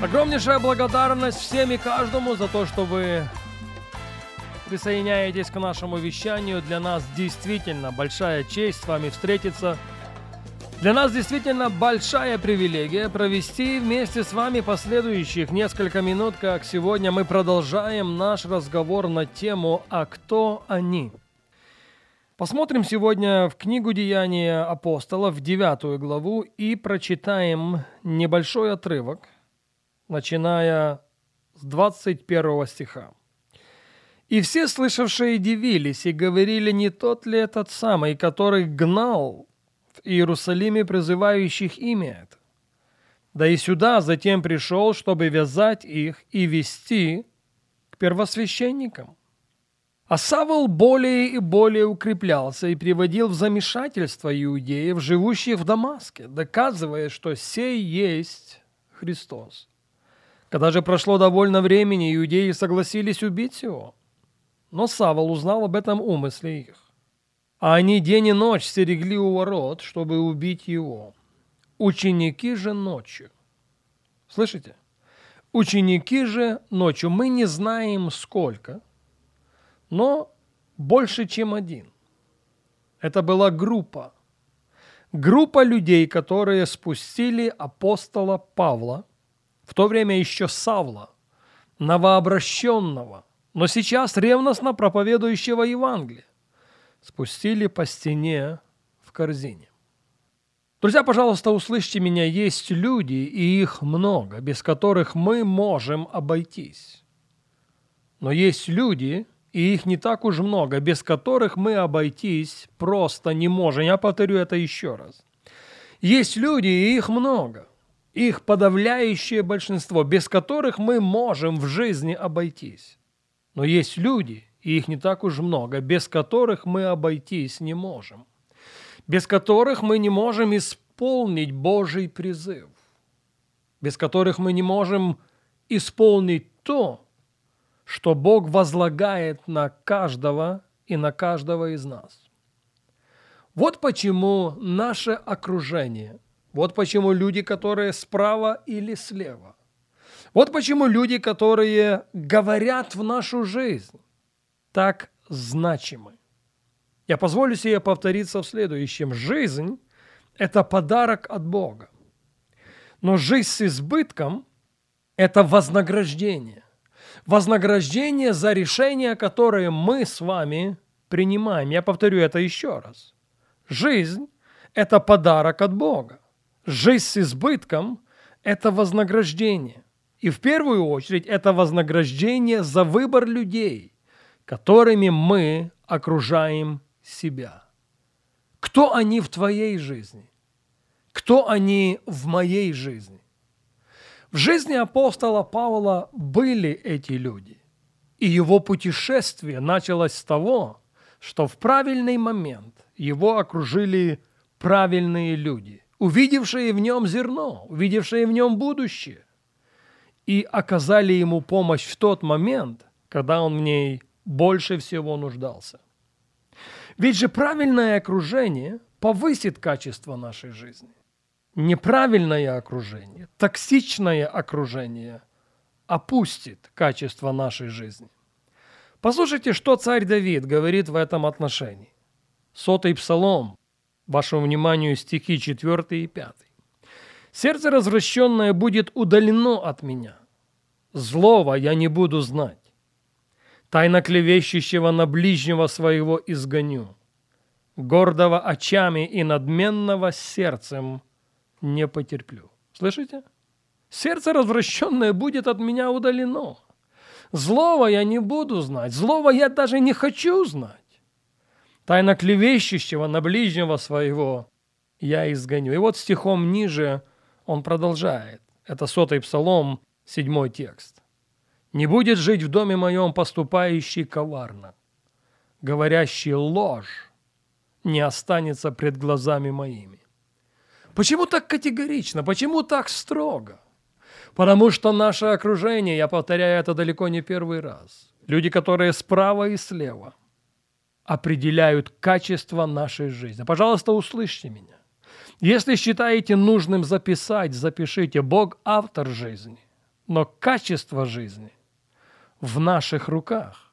Огромнейшая благодарность всем и каждому за то, что вы присоединяетесь к нашему вещанию. Для нас действительно большая честь с вами встретиться. Для нас действительно большая привилегия провести вместе с вами последующих несколько минут, как сегодня мы продолжаем наш разговор на тему «А кто они?». Посмотрим сегодня в книгу Деяния апостолов, в девятую главу, и прочитаем небольшой отрывок, начиная с 21 стиха. «И все слышавшие дивились и говорили, не тот ли этот самый, который гнал в Иерусалиме призывающих имя это? Да и сюда затем пришел, чтобы вязать их и вести к первосвященникам». А Савол более и более укреплялся и приводил в замешательство иудеев, живущих в Дамаске, доказывая, что сей есть Христос. Когда же прошло довольно времени, иудеи согласились убить его. Но Савол узнал об этом умысле их. А они день и ночь стерегли у ворот, чтобы убить его. Ученики же ночью. Слышите? Ученики же ночью. Мы не знаем сколько – но больше, чем один. Это была группа. Группа людей, которые спустили апостола Павла, в то время еще Савла, новообращенного, но сейчас ревностно проповедующего Евангелие, спустили по стене в корзине. Друзья, пожалуйста, услышьте меня, есть люди, и их много, без которых мы можем обойтись. Но есть люди, и их не так уж много, без которых мы обойтись просто не можем. Я повторю это еще раз. Есть люди, и их много. Их подавляющее большинство, без которых мы можем в жизни обойтись. Но есть люди, и их не так уж много, без которых мы обойтись не можем. Без которых мы не можем исполнить Божий призыв. Без которых мы не можем исполнить то, что Бог возлагает на каждого и на каждого из нас. Вот почему наше окружение, вот почему люди, которые справа или слева, вот почему люди, которые говорят в нашу жизнь, так значимы. Я позволю себе повториться в следующем. Жизнь – это подарок от Бога. Но жизнь с избытком – это вознаграждение вознаграждение за решения, которые мы с вами принимаем. Я повторю это еще раз. Жизнь – это подарок от Бога. Жизнь с избытком – это вознаграждение. И в первую очередь это вознаграждение за выбор людей, которыми мы окружаем себя. Кто они в твоей жизни? Кто они в моей жизни? В жизни апостола Павла были эти люди, и его путешествие началось с того, что в правильный момент его окружили правильные люди, увидевшие в нем зерно, увидевшие в нем будущее, и оказали ему помощь в тот момент, когда он в ней больше всего нуждался. Ведь же правильное окружение повысит качество нашей жизни неправильное окружение, токсичное окружение опустит качество нашей жизни. Послушайте, что царь Давид говорит в этом отношении. Сотый псалом, вашему вниманию стихи 4 и 5. «Сердце развращенное будет удалено от меня, злого я не буду знать, тайно клевещущего на ближнего своего изгоню, гордого очами и надменного сердцем – не потерплю. Слышите? Сердце развращенное будет от меня удалено. Злого я не буду знать, злого я даже не хочу знать. Тайно клевещущего на ближнего своего я изгоню. И вот стихом ниже он продолжает. Это сотый псалом, седьмой текст. «Не будет жить в доме моем поступающий коварно, говорящий ложь, не останется пред глазами моими». Почему так категорично? Почему так строго? Потому что наше окружение, я повторяю это далеко не первый раз, люди, которые справа и слева, определяют качество нашей жизни. Пожалуйста, услышьте меня. Если считаете нужным записать, запишите. Бог – автор жизни, но качество жизни в наших руках.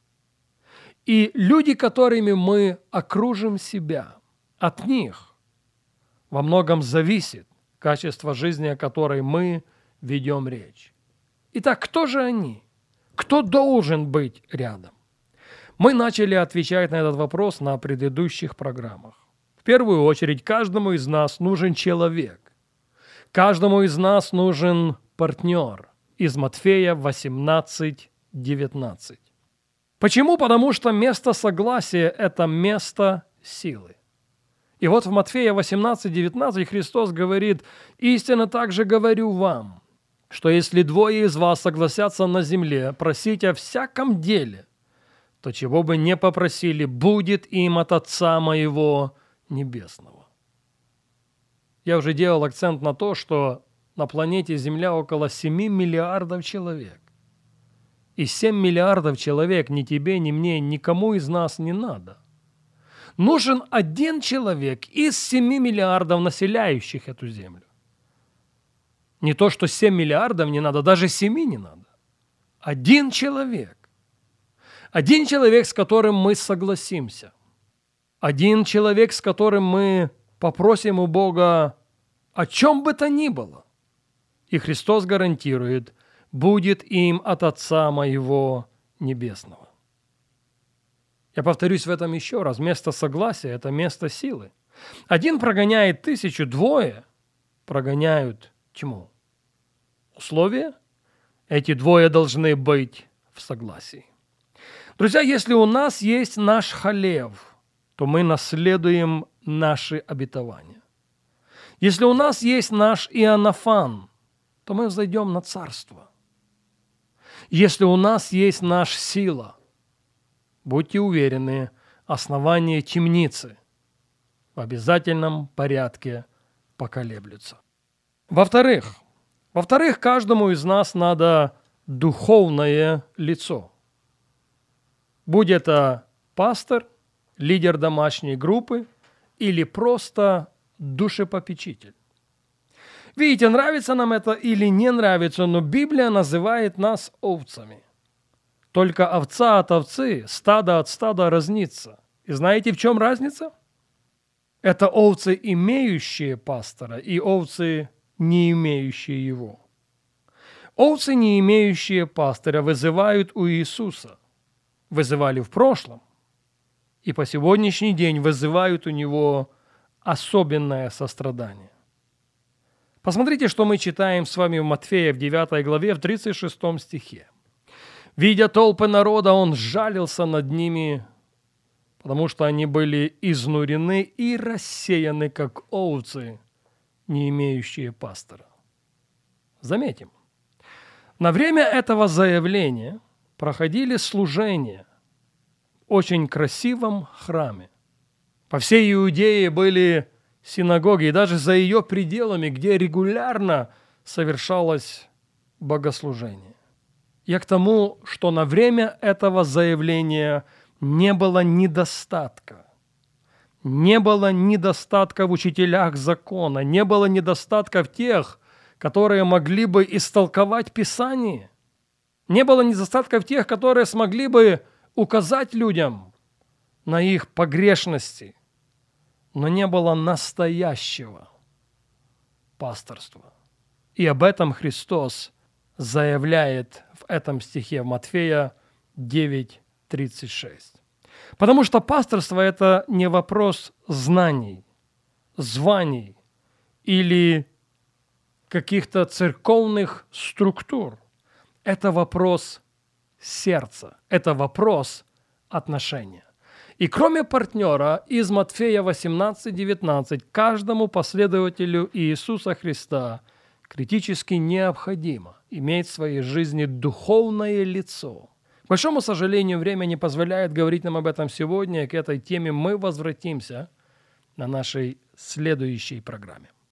И люди, которыми мы окружим себя, от них во многом зависит качество жизни, о которой мы ведем речь. Итак, кто же они? Кто должен быть рядом? Мы начали отвечать на этот вопрос на предыдущих программах. В первую очередь, каждому из нас нужен человек. Каждому из нас нужен партнер из Матфея 18.19. Почему? Потому что место согласия – это место силы. И вот в Матфея 18.19 Христос говорит, «Истинно также говорю вам, что если двое из вас согласятся на земле просить о всяком деле, то чего бы не попросили, будет им от Отца моего Небесного. Я уже делал акцент на то, что на планете Земля около 7 миллиардов человек. И 7 миллиардов человек ни тебе, ни мне, никому из нас не надо. Нужен один человек из 7 миллиардов населяющих эту Землю. Не то, что 7 миллиардов не надо, даже 7 не надо. Один человек. Один человек, с которым мы согласимся – один человек, с которым мы попросим у Бога о чем бы то ни было. И Христос гарантирует, будет им от Отца моего Небесного. Я повторюсь в этом еще раз. Место согласия – это место силы. Один прогоняет тысячу, двое прогоняют тьму. Условия? Эти двое должны быть в согласии. Друзья, если у нас есть наш халев – то мы наследуем наши обетования. Если у нас есть наш Иоаннафан, то мы взойдем на царство. Если у нас есть наша сила, будьте уверены, основание темницы в обязательном порядке поколеблются. Во-вторых, во-вторых, каждому из нас надо духовное лицо. Будь это пастор – лидер домашней группы или просто душепопечитель. Видите, нравится нам это или не нравится, но Библия называет нас овцами. Только овца от овцы, стадо от стада разнится. И знаете, в чем разница? Это овцы, имеющие пастора, и овцы, не имеющие его. Овцы, не имеющие пастора, вызывают у Иисуса. Вызывали в прошлом и по сегодняшний день вызывают у него особенное сострадание. Посмотрите, что мы читаем с вами в Матфея в 9 главе, в 36 стихе. «Видя толпы народа, он жалился над ними, потому что они были изнурены и рассеяны, как овцы, не имеющие пастора». Заметим, на время этого заявления проходили служения – очень красивом храме. По всей Иудее были синагоги, и даже за ее пределами, где регулярно совершалось богослужение. Я к тому, что на время этого заявления не было недостатка. Не было недостатка в учителях закона, не было недостатка в тех, которые могли бы истолковать Писание. Не было недостатка в тех, которые смогли бы указать людям на их погрешности, но не было настоящего пасторства. И об этом Христос заявляет в этом стихе в Матфея 9.36. Потому что пасторство – это не вопрос знаний, званий или каких-то церковных структур. Это вопрос сердца. Это вопрос отношения. И кроме партнера из Матфея 18-19, каждому последователю Иисуса Христа, критически необходимо иметь в своей жизни духовное лицо. К большому сожалению, время не позволяет говорить нам об этом сегодня, и к этой теме мы возвратимся на нашей следующей программе.